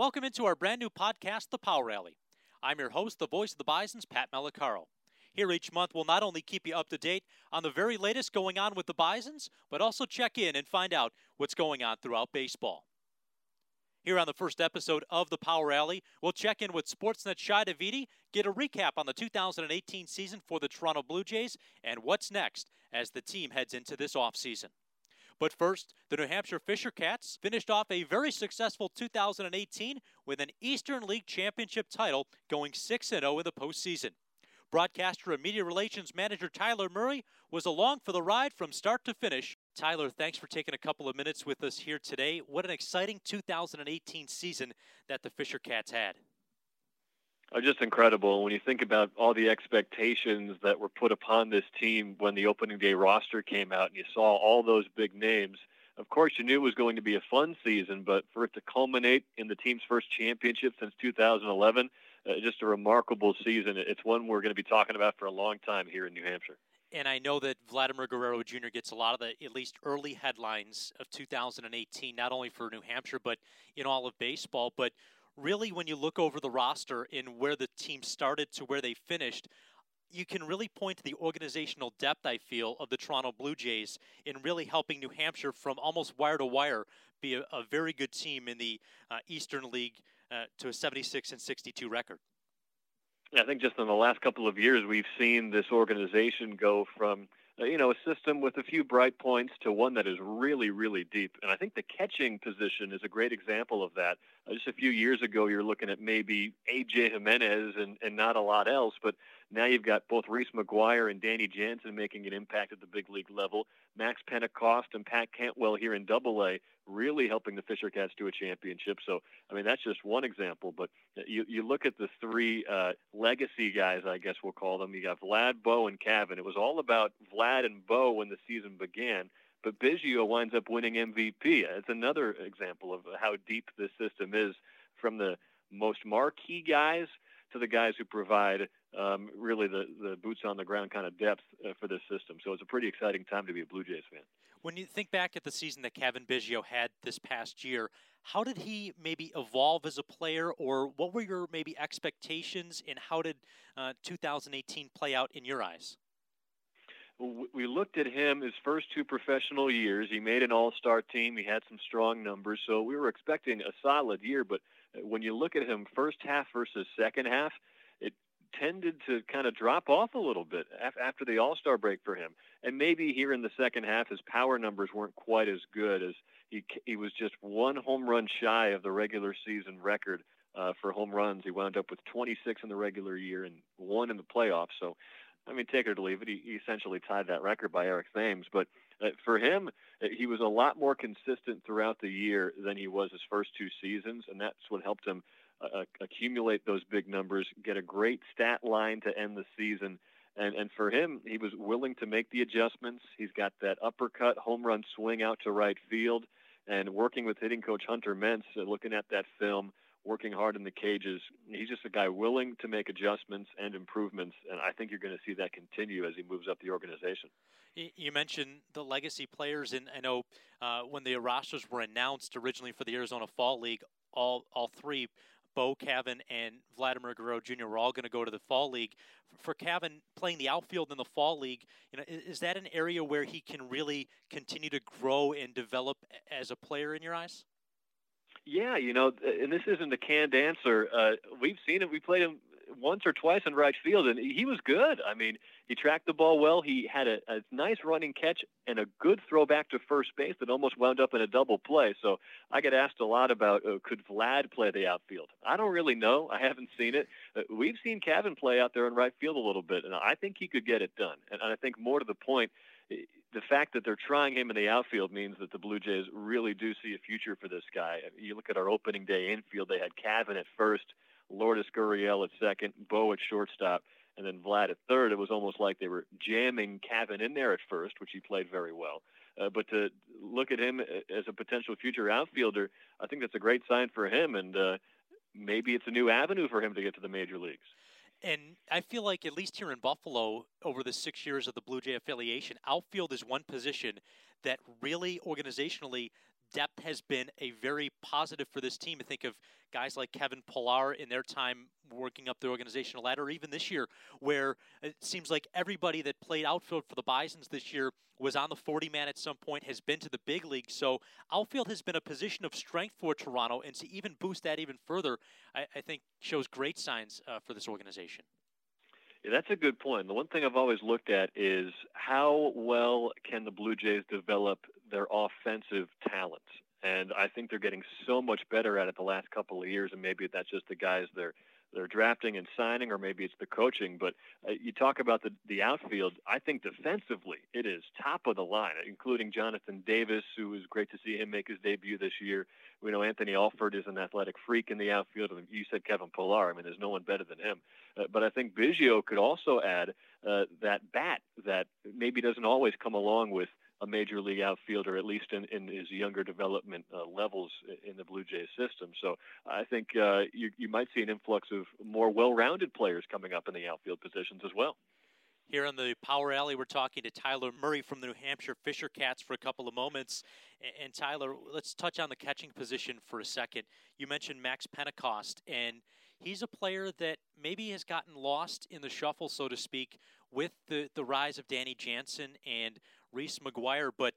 Welcome into our brand new podcast, The Power Alley. I'm your host, the voice of the Bisons, Pat Malacaro. Here each month, we'll not only keep you up to date on the very latest going on with the Bisons, but also check in and find out what's going on throughout baseball. Here on the first episode of the Power Alley, we'll check in with Sportsnet Shi Davidi, get a recap on the 2018 season for the Toronto Blue Jays, and what's next as the team heads into this offseason. But first, the New Hampshire Fisher Cats finished off a very successful 2018 with an Eastern League Championship title, going 6 0 in the postseason. Broadcaster and media relations manager Tyler Murray was along for the ride from start to finish. Tyler, thanks for taking a couple of minutes with us here today. What an exciting 2018 season that the Fisher Cats had are just incredible. When you think about all the expectations that were put upon this team when the opening day roster came out and you saw all those big names, of course you knew it was going to be a fun season, but for it to culminate in the team's first championship since 2011, uh, just a remarkable season. It's one we're going to be talking about for a long time here in New Hampshire. And I know that Vladimir Guerrero Jr. gets a lot of the at least early headlines of 2018, not only for New Hampshire, but in all of baseball. But really, when you look over the roster and where the team started to where they finished, you can really point to the organizational depth, I feel, of the Toronto Blue Jays in really helping New Hampshire from almost wire to wire be a, a very good team in the uh, Eastern League uh, to a 76 and 62 record. I think just in the last couple of years, we've seen this organization go from uh, you know, a system with a few bright points to one that is really, really deep. And I think the catching position is a great example of that. Uh, just a few years ago, you're looking at maybe A.J. Jimenez and, and not a lot else, but now you've got both Reese McGuire and Danny Jansen making an impact at the big league level. Max Pentecost and Pat Cantwell here in Double A really helping the Fisher Cats to a championship. So, I mean, that's just one example. But you, you look at the three uh, legacy guys, I guess we'll call them. You got Vlad, Bo, and Cavan. It was all about Vlad and Bo when the season began. But Biggio winds up winning MVP. It's another example of how deep this system is from the most marquee guys to the guys who provide um, really the, the boots on the ground kind of depth uh, for this system. So it's a pretty exciting time to be a Blue Jays fan. When you think back at the season that Cavan Biggio had this past year, how did he maybe evolve as a player, or what were your maybe expectations, and how did uh, 2018 play out in your eyes? We looked at him his first two professional years. He made an all-star team. He had some strong numbers, so we were expecting a solid year. But uh, when you look at him first half versus second half, it tended to kind of drop off a little bit after the all-star break for him. And maybe here in the second half, his power numbers weren't quite as good as he he was just one home run shy of the regular season record uh, for home runs. He wound up with 26 in the regular year and one in the playoffs. So I mean, take it or leave it. He, he essentially tied that record by Eric Thames. But uh, for him, uh, he was a lot more consistent throughout the year than he was his first two seasons, and that's what helped him uh, uh, accumulate those big numbers, get a great stat line to end the season. And, and for him, he was willing to make the adjustments. He's got that uppercut home run swing out to right field. And working with hitting coach Hunter Mense, uh, looking at that film, working hard in the cages. He's just a guy willing to make adjustments and improvements, and I think you're going to see that continue as he moves up the organization. You mentioned the legacy players, and I know uh, when the rosters were announced originally for the Arizona Fall League, all all three, Bo Cavan and Vladimir Guerrero Jr. were all going to go to the Fall League. For Cavan playing the outfield in the Fall League, you know, is that an area where he can really continue to grow and develop as a player in your eyes? Yeah, you know, and this isn't a canned answer. Uh, we've seen it. We played him once or twice in right field, and he was good. I mean, he tracked the ball well. He had a, a nice running catch and a good throw back to first base that almost wound up in a double play. So I get asked a lot about uh, could Vlad play the outfield? I don't really know. I haven't seen it. Uh, we've seen Cavan play out there in right field a little bit, and I think he could get it done. And, and I think more to the point, the fact that they're trying him in the outfield means that the Blue Jays really do see a future for this guy. You look at our opening day infield; they had Cavan at first, Lourdes Gurriel at second, Bo at shortstop, and then Vlad at third. It was almost like they were jamming Cavan in there at first, which he played very well. Uh, but to look at him as a potential future outfielder, I think that's a great sign for him, and uh, maybe it's a new avenue for him to get to the major leagues. And I feel like, at least here in Buffalo, over the six years of the Blue Jay affiliation, outfield is one position that really organizationally depth has been a very positive for this team. I think of guys like Kevin Pillar in their time working up the organizational ladder, even this year, where it seems like everybody that played outfield for the Bisons this year was on the 40 man at some point, has been to the big league. So outfield has been a position of strength for Toronto, and to even boost that even further, I, I think shows great signs uh, for this organization. Yeah, that's a good point. The one thing I've always looked at is how well can the Blue Jays develop their offensive talents. And I think they're getting so much better at it the last couple of years, and maybe that's just the guys they're they're drafting and signing, or maybe it's the coaching. But uh, you talk about the the outfield. I think defensively, it is top of the line, including Jonathan Davis, who was great to see him make his debut this year. We know Anthony Alford is an athletic freak in the outfield. You said Kevin Pillar. I mean, there's no one better than him. Uh, but I think Biggio could also add uh, that bat that maybe doesn't always come along with a major league outfielder, at least in, in his younger development uh, levels in the Blue Jays system. So I think uh, you, you might see an influx of more well-rounded players coming up in the outfield positions as well. Here on the Power Alley, we're talking to Tyler Murray from the New Hampshire Fisher Cats for a couple of moments. And Tyler, let's touch on the catching position for a second. You mentioned Max Pentecost, and he's a player that maybe has gotten lost in the shuffle, so to speak, with the, the rise of Danny Jansen and Reese McGuire. But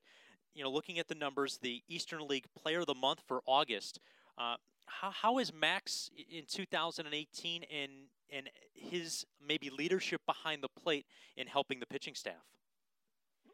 you know, looking at the numbers, the Eastern League Player of the Month for August. Uh, how, how is Max in 2018 and and his maybe leadership behind the plate in helping the pitching staff?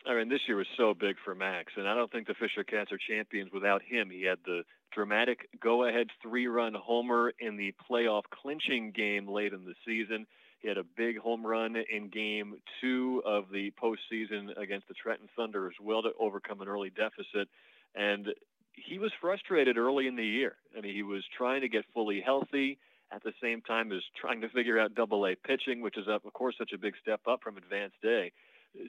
I mean, this year was so big for Max, and I don't think the Fisher Cats are champions without him. He had the dramatic go-ahead three-run homer in the playoff clinching game late in the season. He had a big home run in game two of the postseason against the Trenton Thunder as well to overcome an early deficit. And he was frustrated early in the year. I mean, he was trying to get fully healthy at the same time as trying to figure out double A pitching, which is, of course, such a big step up from advanced A.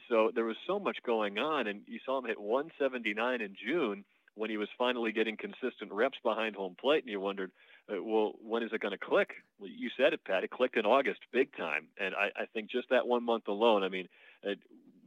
So there was so much going on, and you saw him hit 179 in June when he was finally getting consistent reps behind home plate, and you wondered, well, when is it going to click? Well, you said it, Pat. It clicked in August, big time. And I, I think just that one month alone, I mean, uh,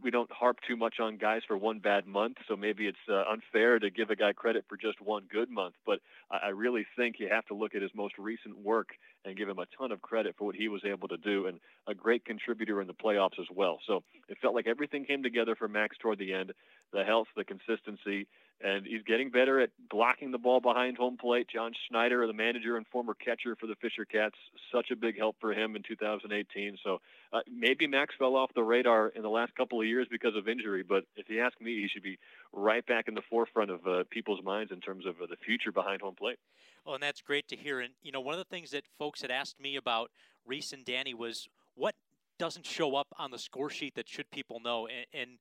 we don't harp too much on guys for one bad month, so maybe it's uh, unfair to give a guy credit for just one good month. But I, I really think you have to look at his most recent work and give him a ton of credit for what he was able to do, and a great contributor in the playoffs as well. So it felt like everything came together for Max toward the end: the health, the consistency, and he's getting better at blocking the ball behind home plate. John Schneider, the manager and former catcher for the Fisher Cats, such a big help for him in 2018. So uh, maybe Max fell off the radar in the last couple of years because of injury, but if you ask me, he should be right back in the forefront of uh, people's minds in terms of uh, the future behind home plate. Well, and that's great to hear. And you know, one of the things that folks had asked me about Reese and Danny was what doesn't show up on the score sheet that should people know, and, and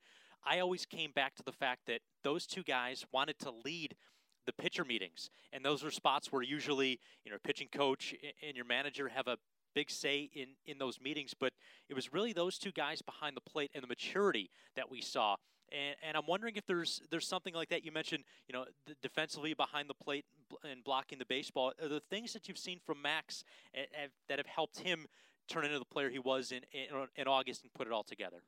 I always came back to the fact that those two guys wanted to lead the pitcher meetings, and those were spots where usually you know pitching coach and your manager have a big say in in those meetings. But it was really those two guys behind the plate and the maturity that we saw. And, and I'm wondering if there's there's something like that. You mentioned you know defensively behind the plate and blocking the baseball. Are the things that you've seen from Max that have helped him turn into the player he was in, in, in August and put it all together?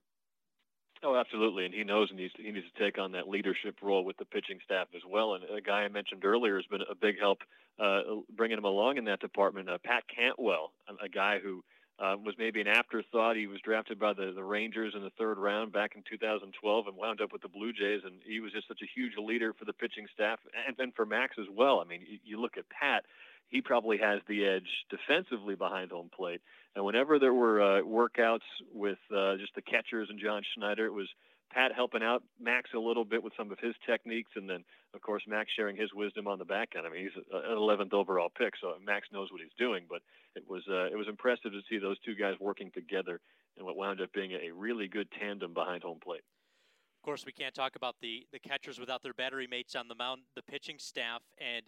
Oh, absolutely, and he knows to, he needs to take on that leadership role with the pitching staff as well. And a guy I mentioned earlier has been a big help uh, bringing him along in that department. Uh, Pat Cantwell, a, a guy who uh, was maybe an afterthought. He was drafted by the, the Rangers in the third round back in 2012 and wound up with the Blue Jays. And he was just such a huge leader for the pitching staff and, and for Max as well. I mean, you, you look at Pat, he probably has the edge defensively behind home plate. And whenever there were uh, workouts with uh, just the catchers and John Schneider, it was Pat helping out Max a little bit with some of his techniques, and then of course Max sharing his wisdom on the back end. I mean, he's an 11th overall pick, so Max knows what he's doing. But it was uh, it was impressive to see those two guys working together, and what wound up being a really good tandem behind home plate. Of course, we can't talk about the the catchers without their battery mates on the mound, the pitching staff, and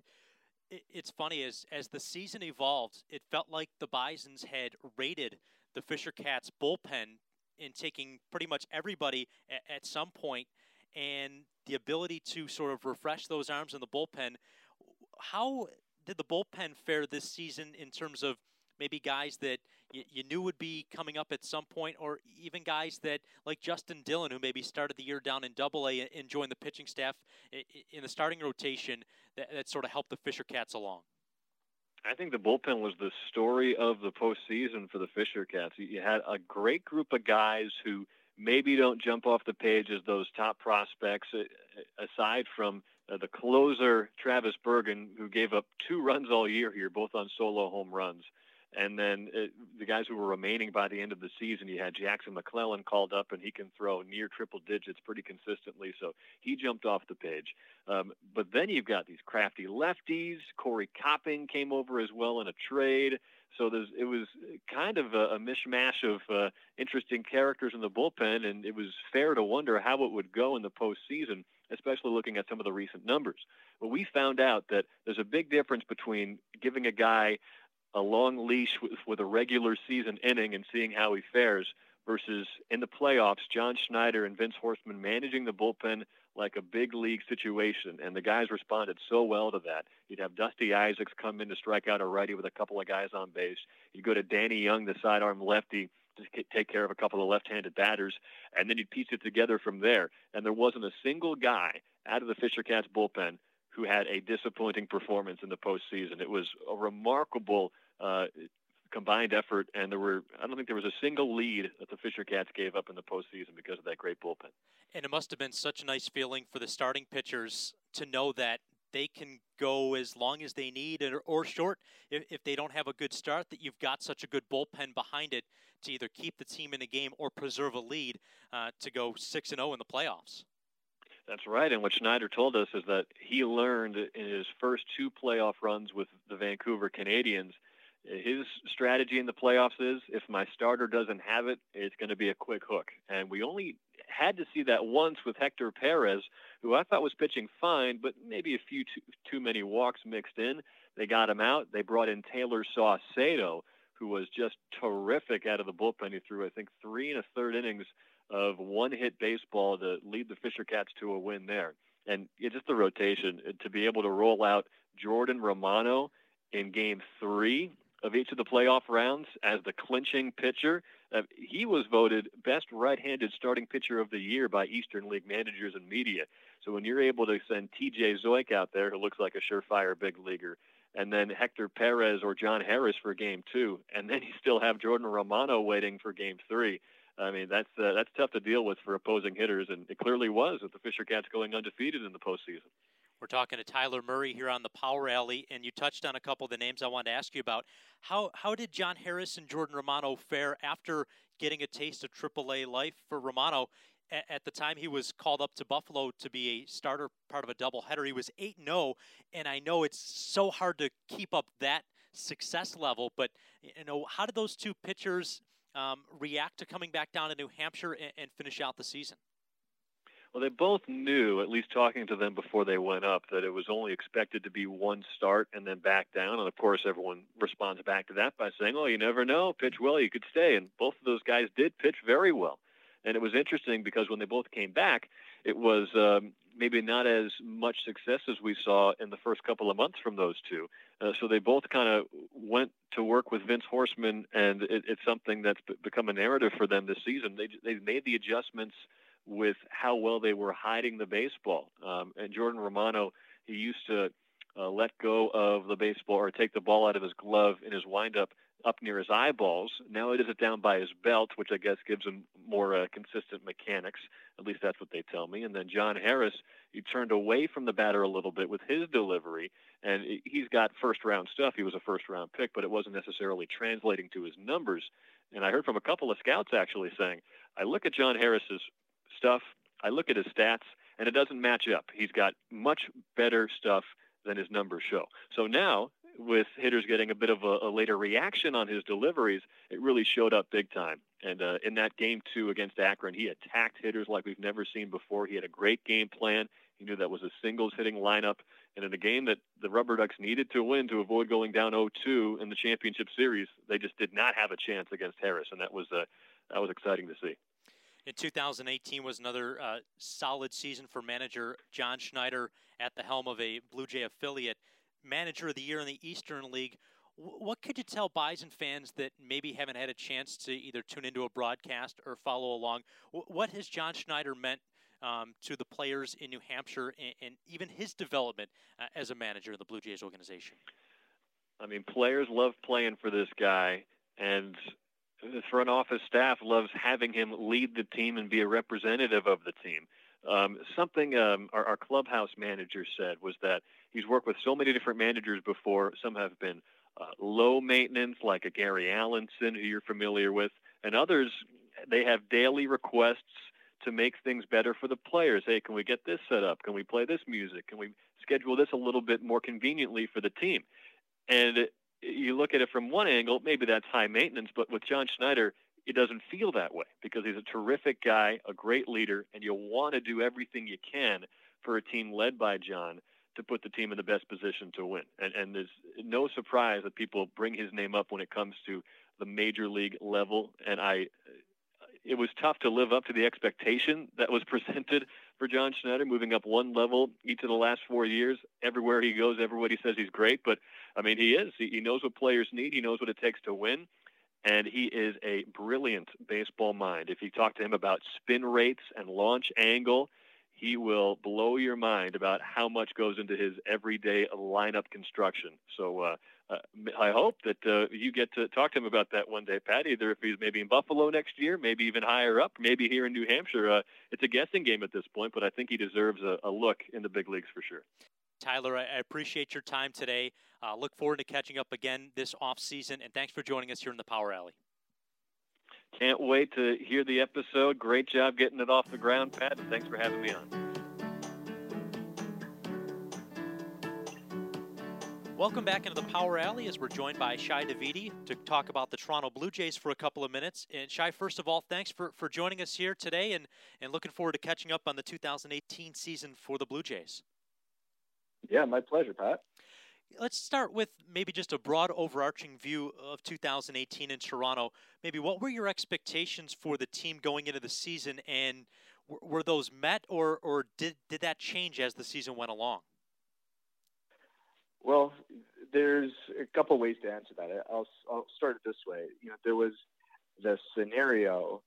it's funny as as the season evolved, it felt like the Bisons had raided the Fisher Cats bullpen in taking pretty much everybody at, at some point, and the ability to sort of refresh those arms in the bullpen. How did the bullpen fare this season in terms of maybe guys that you, you knew would be coming up at some point, or even guys that like Justin Dillon, who maybe started the year down in Double A and joined the pitching staff in the starting rotation, that, that sort of helped the Fisher Cats along? I think the bullpen was the story of the postseason for the Fisher Cats. You had a great group of guys who maybe don't jump off the page as those top prospects, aside from uh, the closer Travis Bergen, who gave up two runs all year here, both on solo home runs. And then uh, the guys who were remaining by the end of the season, you had Jackson McClellan called up, and he can throw near triple digits pretty consistently. So he jumped off the page. Um, but then you've got these crafty lefties. Corey Copping came over as well in a trade. So it was kind of a, a mishmash of uh, interesting characters in the bullpen, and it was fair to wonder how it would go in the postseason, especially looking at some of the recent numbers. But we found out that there's a big difference between giving a guy a long leash with, with a regular season inning and seeing how he fares versus in the playoffs, John Schneider and Vince Horsman managing the bullpen like a big league situation, and the guys responded so well to that. You'd have Dusty Isaacs come in to strike out a righty with a couple of guys on base. You'd go to Danny Young, the sidearm lefty, to take care of a couple of left-handed batters, and then you'd piece it together from there. And there wasn't a single guy out of the Fisher Cats bullpen who had a disappointing performance in the postseason. It was a remarkable uh, combined effort, and there were I don't think there was a single lead that the Fisher Cats gave up in the postseason because of that great bullpen. And it must have been such a nice feeling for the starting pitchers to know that they can go as long as they need or, or short if, if they don't have a good start that you've got such a good bullpen behind it to either keep the team in the game or preserve a lead uh, to go 6 and 0 in the playoffs. That's right. And what Schneider told us is that he learned in his first two playoff runs with the Vancouver Canadians – his strategy in the playoffs is if my starter doesn't have it, it's going to be a quick hook. And we only had to see that once with Hector Perez, who I thought was pitching fine, but maybe a few too, too many walks mixed in. They got him out. They brought in Taylor Saucedo, who was just terrific out of the bullpen. He threw, I think, three and a third innings of one-hit baseball to lead the Fisher Cats to a win there. And just the rotation to be able to roll out Jordan Romano in Game Three of each of the playoff rounds as the clinching pitcher. Uh, he was voted best right-handed starting pitcher of the year by Eastern League managers and media. So when you're able to send T.J. Zeuch out there, who looks like a surefire big leaguer, and then Hector Perez or John Harris for Game Two, and then you still have Jordan Romano waiting for Game Three. I mean, that's uh, that's tough to deal with for opposing hitters, and it clearly was with the Fisher Cats going undefeated in the postseason. We're talking to Tyler Murray here on the Power Alley, and you touched on a couple of the names I wanted to ask you about. How how did John Harris and Jordan Romano fare after getting a taste of AAA life for Romano? At the time he was called up to Buffalo to be a starter part of a doubleheader, he was 8 0, and I know it's so hard to keep up that success level, but you know, how did those two pitchers um, react to coming back down to New Hampshire and, and finish out the season? Well, they both knew, at least talking to them before they went up, that it was only expected to be one start and then back down. And of course, everyone responds back to that by saying, "Oh, you never know. Pitch well, you could stay." And both of those guys did pitch very well. And it was interesting because when they both came back, it was um, maybe not as much success as we saw in the first couple of months from those two. Uh, so they both kind of went to work with Vince Horsman, and it, it's something that's become a narrative for them this season. They they made the adjustments with how well they were hiding the baseball. Um, and Jordan Romano, he used to uh, let go of the baseball or take the ball out of his glove in his windup up near his eyeballs. Now he does it down by his belt, which I guess gives him more uh, consistent mechanics. At least that's what they tell me. And then John Harris, he turned away from the batter a little bit with his delivery, and he's got first round stuff. He was a first round pick, but it wasn't necessarily translating to his numbers. And I heard from a couple of scouts actually saying, I look at John Harris's stuff. I look at his stats, and it doesn't match up. He's got much better stuff than his numbers show. So now, with hitters getting a bit of a, a later reaction on his deliveries, it really showed up big time. And uh, in that game two against Akron, he attacked hitters like we've never seen before. He had a great game plan. He knew that was a singles hitting lineup. And in a game that the RubberDucks needed to win to avoid going down 0-2 in the championship series, they just did not have a chance against Harris, and that was uh, that was exciting to see in 2018 was another uh, solid season for manager John Schneider at the helm of a Blue Jay affiliate. Manager of the year in the Eastern League. What could you tell Bison fans that maybe haven't had a chance to either tune into a broadcast or follow along? What has John Schneider meant um, to the players in New Hampshire and, and even his development uh, as a manager of the Blue Jays organization? I mean, players love playing for this guy, and the front office staff loves having him lead the team and be a representative of the team. Um, something um, our, our clubhouse manager said was that he's worked with so many different managers before. Some have been uh, low maintenance, like a Gary Allenson, who you're familiar with, and others they have daily requests to make things better for the players. Hey, can we get this set up? Can we play this music? Can we schedule this a little bit more conveniently for the team? And you look at it from one angle, maybe that's high maintenance, but with John Schneider, it doesn't feel that way because he's a terrific guy, a great leader, and you want to do everything you can for a team led by John to put the team in the best position to win. And, and there's no surprise that people bring his name up when it comes to the major league level. And I, it was tough to live up to the expectation that was presented for John Schneider, moving up one level each of the last four years. Everywhere he goes, everybody says he's great, but I mean, he is. He, he knows what players need. He knows what it takes to win. And he is a brilliant baseball mind. If you talk to him about spin rates and launch angle, he will blow your mind about how much goes into his everyday lineup construction. So uh, uh, I hope that uh, you get to talk to him about that one day, Pat. Either if he's maybe in Buffalo next year, maybe even higher up, maybe here in New Hampshire. Uh, it's a guessing game at this point, but I think he deserves a, a look in the big leagues for sure. Tyler, I appreciate your time today. Uh, look forward to catching up again this off season, and thanks for joining us here in the Power Alley. Can't wait to hear the episode. Great job getting it off the ground, Pat, and thanks for having me on. Welcome back into the Power Alley as we're joined by Shi Davidi to talk about the Toronto Blue Jays for a couple of minutes. And Shi, first of all, thanks for, for joining us here today and, and looking forward to catching up on the 2018 season for the Blue Jays. Yeah, my pleasure, Pat. Let's start with maybe just a broad overarching view of 2018 in Toronto. Maybe what were your expectations for the team going into the season, and were those met, or, or did, did that change as the season went along? Well, there's a couple ways to answer that. I'll, I'll start it this way. You know, there was the scenario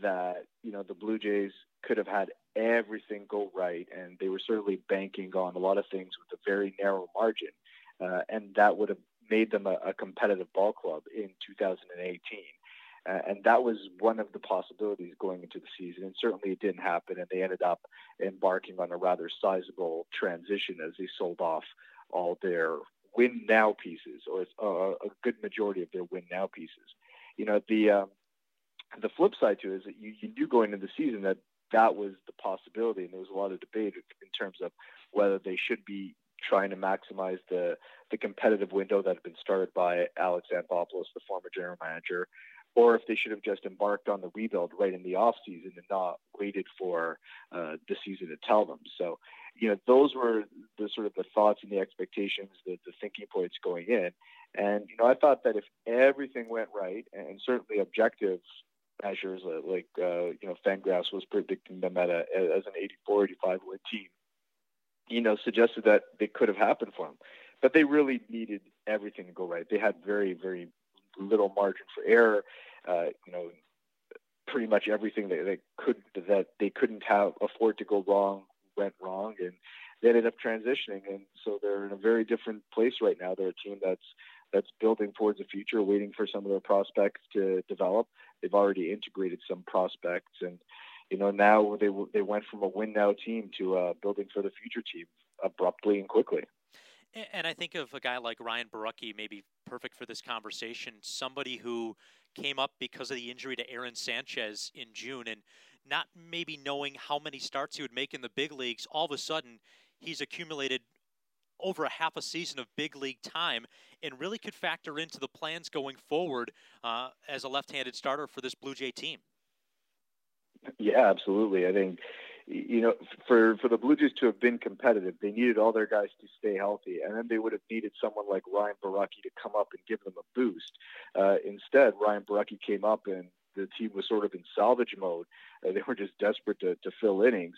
that you know the Blue Jays could have had everything go right, and they were certainly banking on a lot of things with a very narrow margin, uh, and that would have made them a, a competitive ball club in 2018. Uh, and that was one of the possibilities going into the season. And certainly it didn't happen. And they ended up embarking on a rather sizable transition as they sold off all their win now pieces, or uh, a good majority of their win now pieces. You know, the um, the flip side to it is that you, you knew going into the season that that was the possibility, and there was a lot of debate in terms of whether they should be trying to maximize the the competitive window that had been started by Alex Anthopoulos, the former general manager, or if they should have just embarked on the rebuild right in the off season and not waited for uh, the season to tell them. So, you know, those were the sort of the thoughts and the expectations, the, the thinking points going in. And you know, I thought that if everything went right, and certainly objective measures uh, like uh, you know Fangraphs was predicting them at a, as an 84, 85 win team, you know, suggested that they could have happened for them. But they really needed everything to go right. They had very, very little margin for error. Uh, you know, pretty much everything that they could that they couldn't have afford to go wrong went wrong, and they ended up transitioning. And so they're in a very different place right now. They're a team that's that's building towards the future, waiting for some of their prospects to develop. They've already integrated some prospects, and you know now they they went from a win now team to a building for the future team abruptly and quickly. And I think of a guy like Ryan Borucki, maybe perfect for this conversation. Somebody who came up because of the injury to Aaron Sanchez in June, and not maybe knowing how many starts he would make in the big leagues. All of a sudden, he's accumulated over a half a season of big league time and really could factor into the plans going forward uh, as a left-handed starter for this Blue Jay team. Yeah, absolutely. I think you know, for for the Blue Jays to have been competitive, they needed all their guys to stay healthy, and then they would have needed someone like Ryan Borucki to come up and give them a boost. Uh, instead, Ryan Borucki came up, and the team was sort of in salvage mode. Uh, they were just desperate to, to fill innings.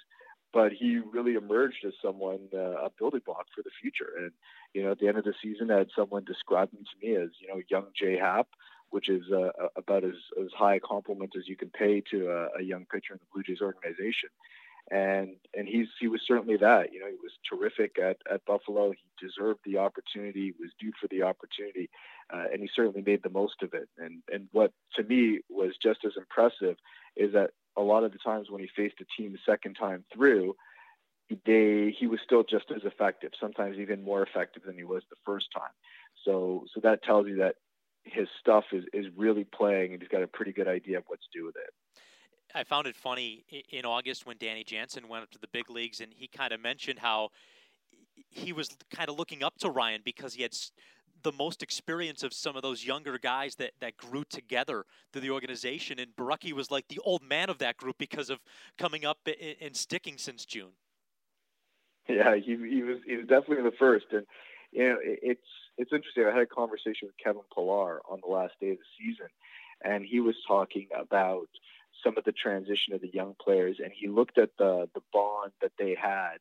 but he really emerged as someone uh, a building block for the future. And you know, at the end of the season, I had someone describe him to me as you know young Jay Happ, which is uh, about as, as high a compliment as you can pay to a, a young pitcher in the Blue Jays organization and and he's he was certainly that. You know, he was terrific at at Buffalo. He deserved the opportunity. Was due for the opportunity, uh, and he certainly made the most of it. And and what to me was just as impressive is that a lot of the times when he faced a team the second time through, they he was still just as effective. Sometimes even more effective than he was the first time. So so that tells you that his stuff is is really playing, and he's got a pretty good idea of what to do with it. I found it funny in August when Danny Jansen went up to the big leagues, and he kind of mentioned how he was kind of looking up to Ryan because he had the most experience of some of those younger guys that, that grew together through the organization. And Borucki was like the old man of that group because of coming up and sticking since June. Yeah, he, he was he was definitely the first, and you know it's it's interesting. I had a conversation with Kevin Pillar on the last day of the season, and he was talking about some of the transition of the young players, and he looked at the the bond that they had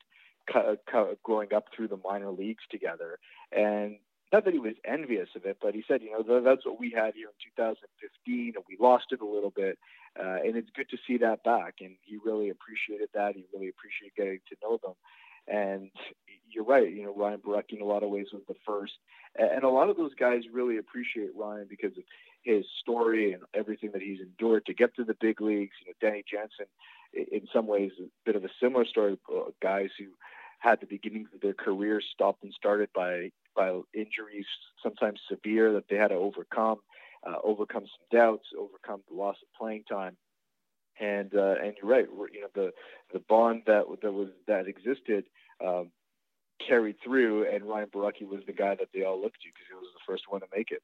growing up through the minor leagues together, and not that he was envious of it, but he said, you know, that's what we had here in 2015, and we lost it a little bit, uh, and it's good to see that back. And he really appreciated that. He really appreciated getting to know them. And you're right, you know, Ryan Borucki in a lot of ways was the first, and a lot of those guys really appreciate Ryan because of his story and everything that he's endured to get to the big leagues. You know, Danny Jansen, in some ways, a bit of a similar story. Uh, guys who had the beginnings of their careers stopped and started by by injuries, sometimes severe, that they had to overcome, uh, overcome some doubts, overcome the loss of playing time. And uh, and you're right, you know the the bond that that was that existed um, carried through, and Ryan Borucki was the guy that they all looked to because he was the first one to make it.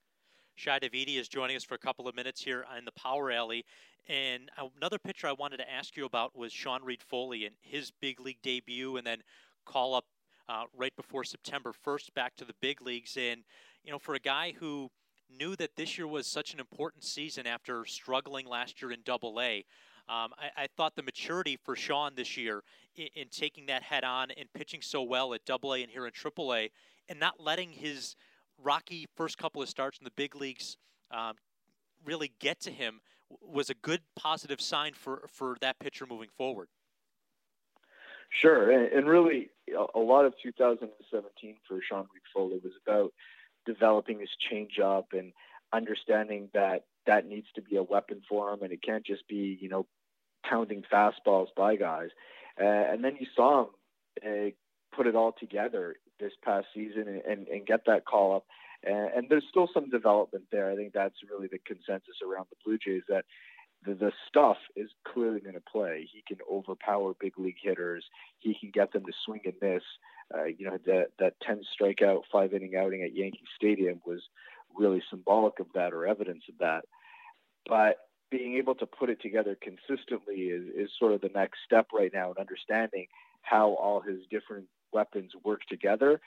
Shi Davidi is joining us for a couple of minutes here in the Power Alley. And another pitcher I wanted to ask you about was Sean Reid-Foley and his big league debut and then call up uh, right before September 1st back to the big leagues. And, you know, for a guy who knew that this year was such an important season after struggling last year in Double A, um, I, I, thought the maturity for Sean this year in, in taking that head on and pitching so well at Double A and here in Triple A and not letting his rocky first couple of starts in the big leagues um, really get to him was a good positive sign for, for that pitcher moving forward. Sure, and, and really, a lot of 2017 for Sean Reid-Foley was about developing his changeup and understanding that that needs to be a weapon for him, and it can't just be you know pounding fastballs by guys. Uh, and then you saw him uh, put it all together this past season and, and, and get that call up. And, and, there's still some development there. I think that's really the consensus around the Blue Jays that the, the stuff is clearly going to play. He can overpower big league hitters. He can get them to swing and miss. Uh, you know, that, that 10 strikeout, five inning outing at Yankee Stadium was really symbolic of that or evidence of that. But being able to put it together consistently is, is sort of the next step right now in understanding how all his different weapons work together,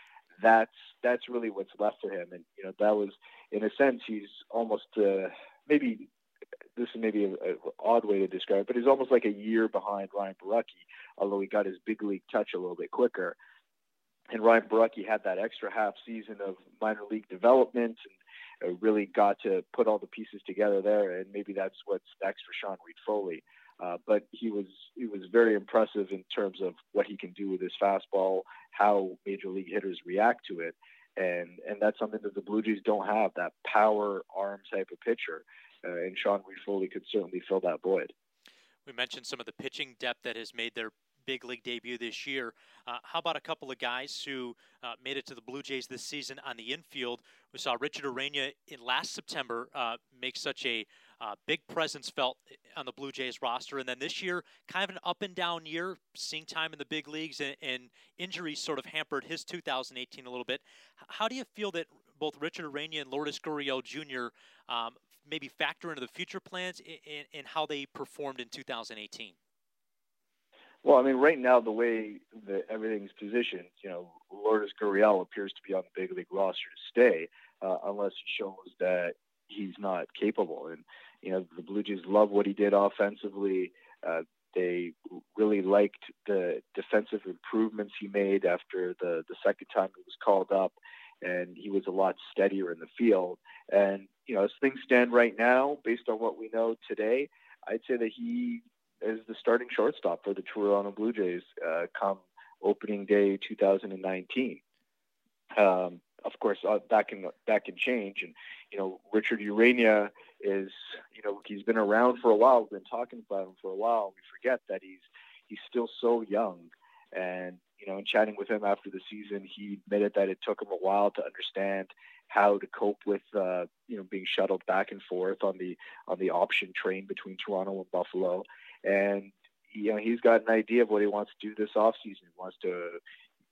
that's that's really what's left for him. And you know, that was in a sense he's almost uh, maybe this is maybe an odd way to describe it, but he's almost like a year behind Ryan Borucki, although he got his big league touch a little bit quicker. And Ryan Borucki had that extra half season of minor league development and really got to put all the pieces together there. And maybe that's what's next for Sean Reid-Foley. Uh, but he was he was very impressive in terms of what he can do with his fastball, how major league hitters react to it, and and that's something that the Blue Jays don't have that power arm type of pitcher, uh, and Sean Reid-Foley could certainly fill that void. We mentioned some of the pitching depth that has made their big league debut this year. Uh, how about a couple of guys who uh, made it to the Blue Jays this season on the infield? We saw Richard Urena in last September uh, make such a uh, big presence felt on the Blue Jays roster. And then this year, kind of an up and down year, seeing time in the big leagues and, and injuries sort of hampered his 2018 a little bit. How do you feel that both Richard Urena and Lourdes Gurriel Jr. Um, maybe factor into the future plans and how they performed in 2018? Well, I mean, right now the way that everything's positioned, you know, Lourdes Gurriel appears to be on the big league roster to stay, uh, unless he shows that he's not capable. And you know, the Blue Jays love what he did offensively. Uh, they really liked the defensive improvements he made after the the second time he was called up, and he was a lot steadier in the field. And you know, as things stand right now, based on what we know today, I'd say that he is the starting shortstop for the Toronto Blue Jays uh, come opening day 2019. Um, of course, uh, that can that can change, and you know, Richard Urena is, you know, he's been around for a while. We've been talking about him for a while. We forget that he's he's still so young, and you know, in chatting with him after the season, he admitted that it took him a while to understand how to cope with uh, you know being shuttled back and forth on the on the option train between Toronto and Buffalo, and you know he's got an idea of what he wants to do this offseason. He wants to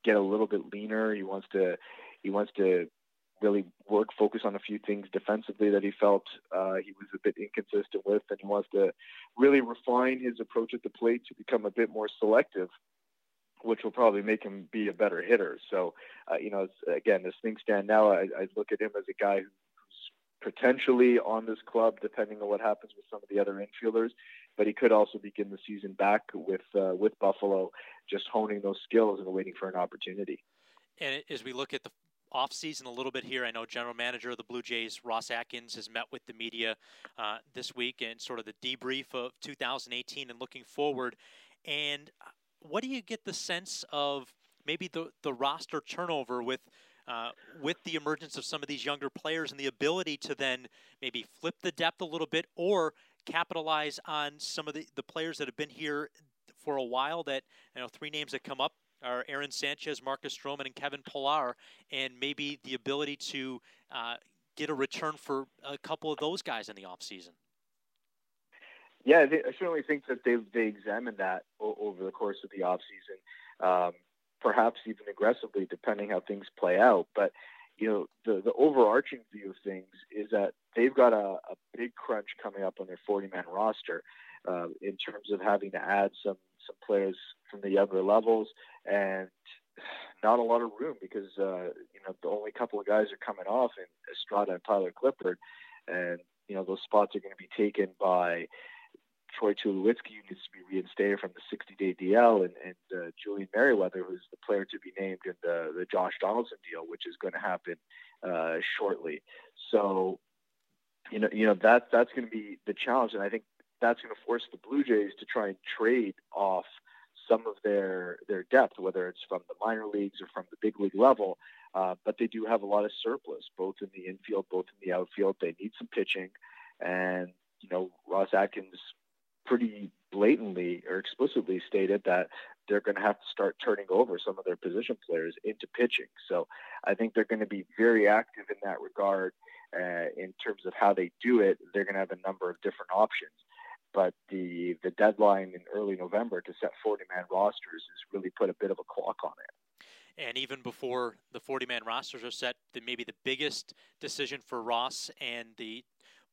get a little bit leaner. He wants to he wants to really work focus on a few things defensively that he felt uh, he was a bit inconsistent with, and he wants to really refine his approach at the plate to become a bit more selective which will probably make him be a better hitter. So, uh, you know, again, as things stand now, I, I look at him as a guy who's potentially on this club, depending on what happens with some of the other infielders. But he could also begin the season back with uh, with Buffalo, just honing those skills and waiting for an opportunity. And as we look at the offseason a little bit here, I know General Manager of the Blue Jays, Ross Atkins, has met with the media uh, this week and sort of the debrief of 2018 and looking forward. And what do you get the sense of maybe the the roster turnover with uh, with the emergence of some of these younger players and the ability to then maybe flip the depth a little bit or capitalize on some of the, the players that have been here for a while that you know three names that come up are Aaron Sanchez, Marcus Stroman, and Kevin Pillar, and maybe the ability to uh, get a return for a couple of those guys in the offseason. Yeah, I, certainly think that they they examined that over the course of the offseason, um, perhaps even aggressively, depending how things play out. But you know, the the overarching view of things is that they've got a, a big crunch coming up on their 40 man roster uh, in terms of having to add some some players from the younger levels and not a lot of room because uh, you know the only couple of guys are coming off in Estrada and Tyler Clippard. and you know those spots are going to be taken by Troy Tulowitzki needs to be reinstated from the 60-day DL, and, and uh, Julian Merryweather, who's the player to be named in the, the Josh Donaldson deal, which is going to happen uh, shortly. So, you know, you know that that's going to be the challenge, and I think that's going to force the Blue Jays to try and trade off some of their their depth, whether it's from the minor leagues or from the big league level. Uh, but they do have a lot of surplus, both in the infield, both in the outfield. They need some pitching, and you know Ross Atkins pretty blatantly or explicitly stated that they're going to have to start turning over some of their position players into pitching. So I think they're going to be very active in that regard. Uh, in terms of how they do it, they're going to have a number of different options. But the the deadline in early November to set 40 man rosters has really put a bit of a clock on it. And even before the 40 man rosters are set, the, maybe the biggest decision for Ross and the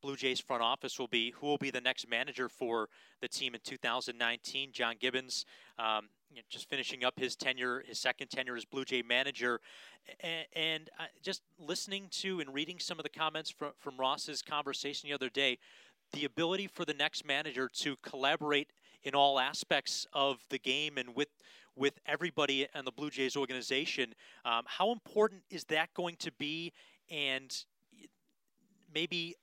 Blue Jays front office will be who will be the next manager for the team in 2019. John Gibbons, um, you know, just finishing up his tenure, his second tenure as Blue Jay manager, and, and uh, just listening to and reading some of the comments from from Ross's conversation the other day, the ability for the next manager to collaborate in all aspects of the game and with with everybody and the Blue Jays organization. Um, how important is that going to be? And maybe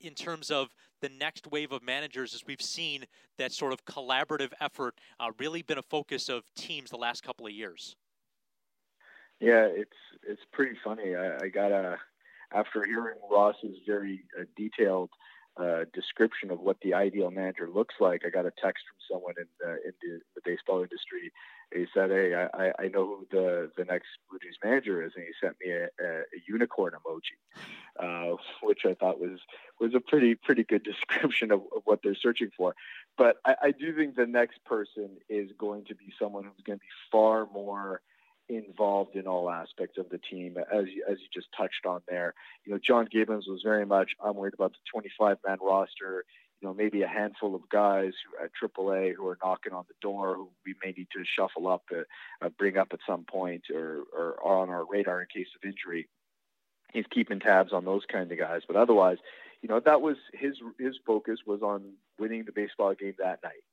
in terms of the next wave of managers, as we've seen that sort of collaborative effort uh, really been a focus of teams the last couple of years. Yeah, it's it's pretty funny. I, I got a after hearing Ross's very uh, detailed description of what the ideal manager looks like. I got a text from someone in the, in the, the baseball industry. He said, "Hey, I, I know who the the next Blue Jays manager is," and he sent me a, a, a unicorn emoji, uh, which I thought was was a pretty pretty good description of, of what they're searching for. But I, I do think the next person is going to be someone who's going to be far more involved in all aspects of the team, as you, as you just touched on there. You know, John Gibbons was very much, I'm worried about the 25 man roster, you know, maybe a handful of guys who, at AAA who are knocking on the door who we may need to shuffle up, uh, uh, bring up at some point or, or are on our radar in case of injury. He's keeping tabs on those kind of guys. But otherwise, you know, that was his, his focus was on winning the baseball game that night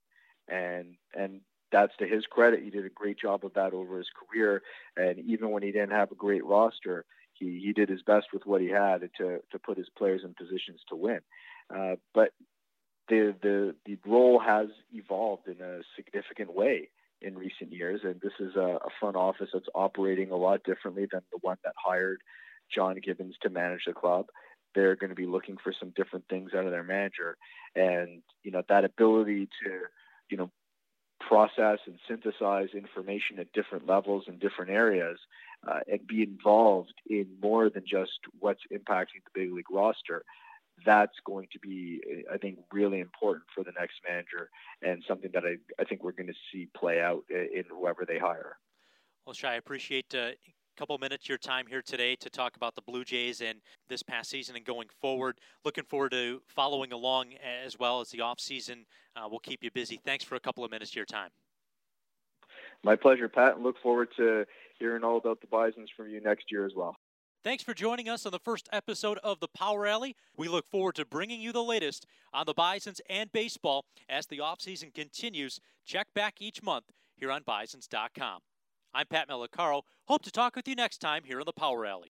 and and that's to his credit. He did a great job of that over his career, and even when he didn't have a great roster, he he did his best with what he had to to put his players in positions to win. Uh, but the the the role has evolved in a significant way in recent years, and this is a, a front office that's operating a lot differently than the one that hired John Gibbons to manage the club. They're going to be looking for some different things out of their manager, and you know that ability to you know process and synthesize information at different levels in different areas uh, and be involved in more than just what's impacting the big league roster that's going to be, I think, really important for the next manager and something that I, I think we're going to see play out in whoever they hire. Well, Shi, I appreciate uh, couple minutes of your time here today to talk about the Blue Jays and this past season and going forward. Looking forward to following along as well as the off season. Uh, we'll keep you busy. Thanks for a couple of minutes of your time. My pleasure, Pat, and look forward to hearing all about the Bisons from you next year as well. Thanks for joining us on the first episode of the Power Alley. We look forward to bringing you the latest on the Bisons and baseball as the offseason continues. Check back each month here on Bisons.com. I'm Pat Malacaro. Hope to talk with you next time here on the Power Alley.